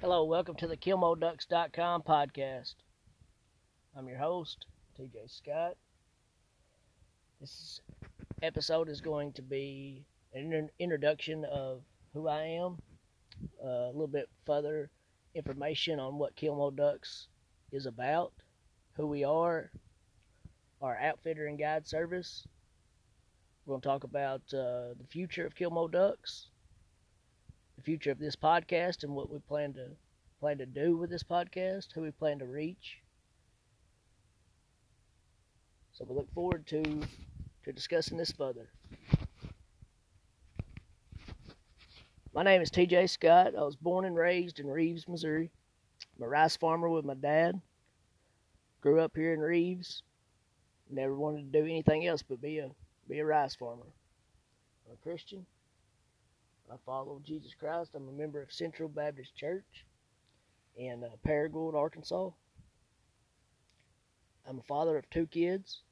Hello, welcome to the KillmoDucks.com podcast. I'm your host, TJ Scott. This episode is going to be an introduction of who I am, uh, a little bit further information on what Kilmo Ducks is about, who we are, our outfitter and guide service. We're going to talk about uh, the future of Kilmo Ducks, the future of this podcast, and what we plan to plan to do with this podcast, who we plan to reach. So we look forward to to discussing this further. My name is TJ Scott. I was born and raised in Rives, Missouri. I'm a rice farmer with my dad. Grew up here in Rives. Never wanted to do anything else but be a be a rice farmer. I'm a Christian. I follow Jesus Christ. I'm a member of Central Baptist Church in uh, Paragould, Arkansas. I'm a father of two kids,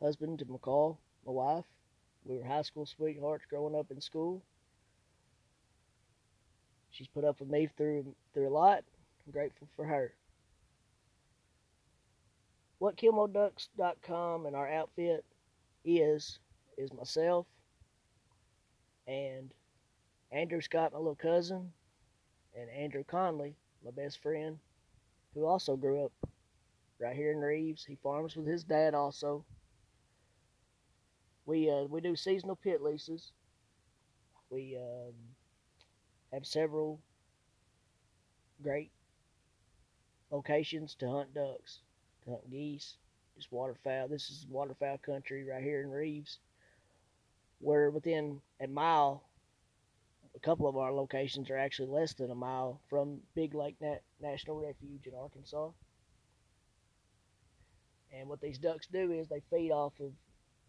husband to McCall, my wife. We were high school sweethearts growing up in school. She's put up with me through through a lot. I'm grateful for her. What KillmoDucks.com and our outfit is is myself and Andrew Scott, my little cousin, and Andrew Conley, my best friend, who also grew up right here in Rives. He farms with his dad also. We uh, we do seasonal pit leases. We um, have several great locations to hunt ducks, to hunt geese, just waterfowl. This is waterfowl country right here in Rives. We're within a mile. A couple of our locations are actually less than a mile from Big Lake Nat- National Refuge in Arkansas. And what these ducks do is they feed off of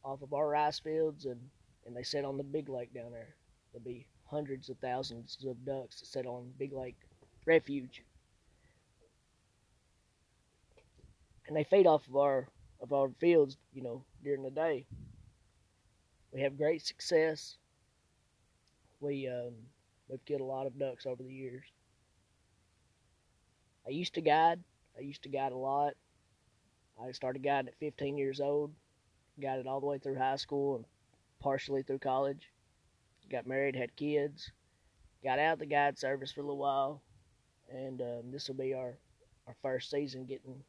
off of our rice fields and, and they set on the big lake down there. There'll be hundreds of thousands of ducks that set on Big Lake Refuge. And they feed off of our of our fields, you know, during the day. We have great success. We um, we've killed a lot of ducks over the years. I used to guide. I used to guide a lot. I started guiding at 15 years old. Guided all the way through high school and partially through college. Got married, had kids. Got out of the guide service for a little while, and um, this will be our our first season getting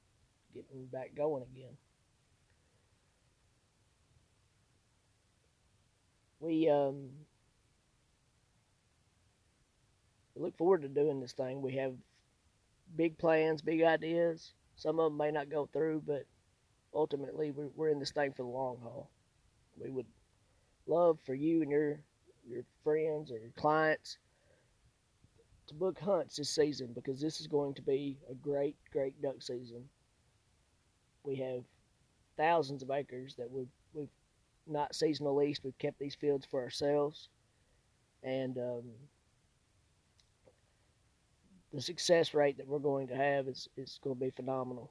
getting back going again. We um we look forward to doing this thing. We have big plans, big ideas. Some of them may not go through, but ultimately we're, in this thing for the long haul. We would love for you and your your friends or your clients to book hunts this season because this is going to be a great, great duck season. We have thousands of acres that we've, we've not seasonal leased. We've kept these fields for ourselves. And um, the success rate that we're going to have is, is going to be phenomenal.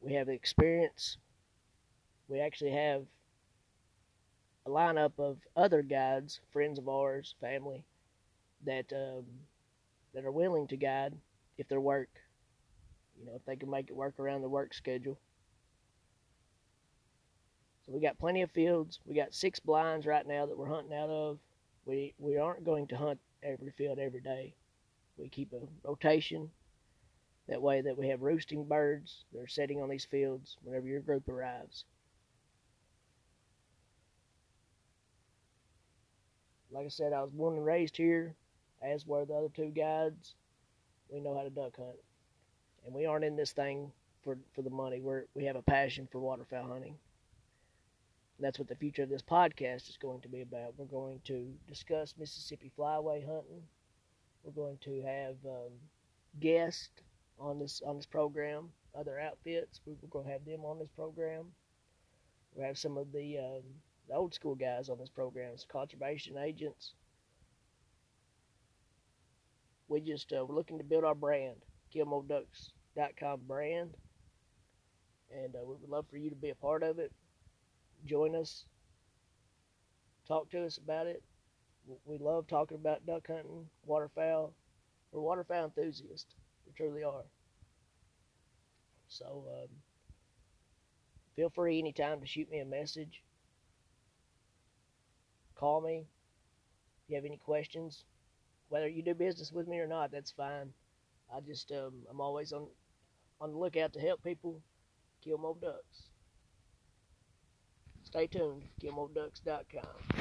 We have the experience. We actually have a lineup of other guides, friends of ours, family, that um, that are willing to guide if their work, you know, if they can make it work around their work schedule. So we got plenty of fields. We got six blinds right now that we're hunting out of. We we aren't going to hunt every field every day. We keep a rotation. That way that we have roosting birds that are setting on these fields whenever your group arrives. Like I said, I was born and raised here, as were the other two guides. We know how to duck hunt, and we aren't in this thing for for the money. We're we have a passion for waterfowl hunting. That's what the future of this podcast is going to be about. We're going to discuss Mississippi flyway hunting. We're going to have um, guests on this on this program, other outfits. We're going to have them on this program. We'll have some of the um, the old school guys on this program, as conservation agents. We just uh, we're looking to build our brand, KillmoDucks.com brand, and uh, we would love for you to be a part of it. Join us, talk to us about it. we love talking about duck hunting, waterfowl. We're waterfowl enthusiasts. We truly are. So um, feel free anytime to shoot me a message. Call me. If you have any questions, whether you do business with me or not, that's fine. I just um, I'm always on on the lookout to help people kill more ducks. Stay tuned, killmoreducks.com.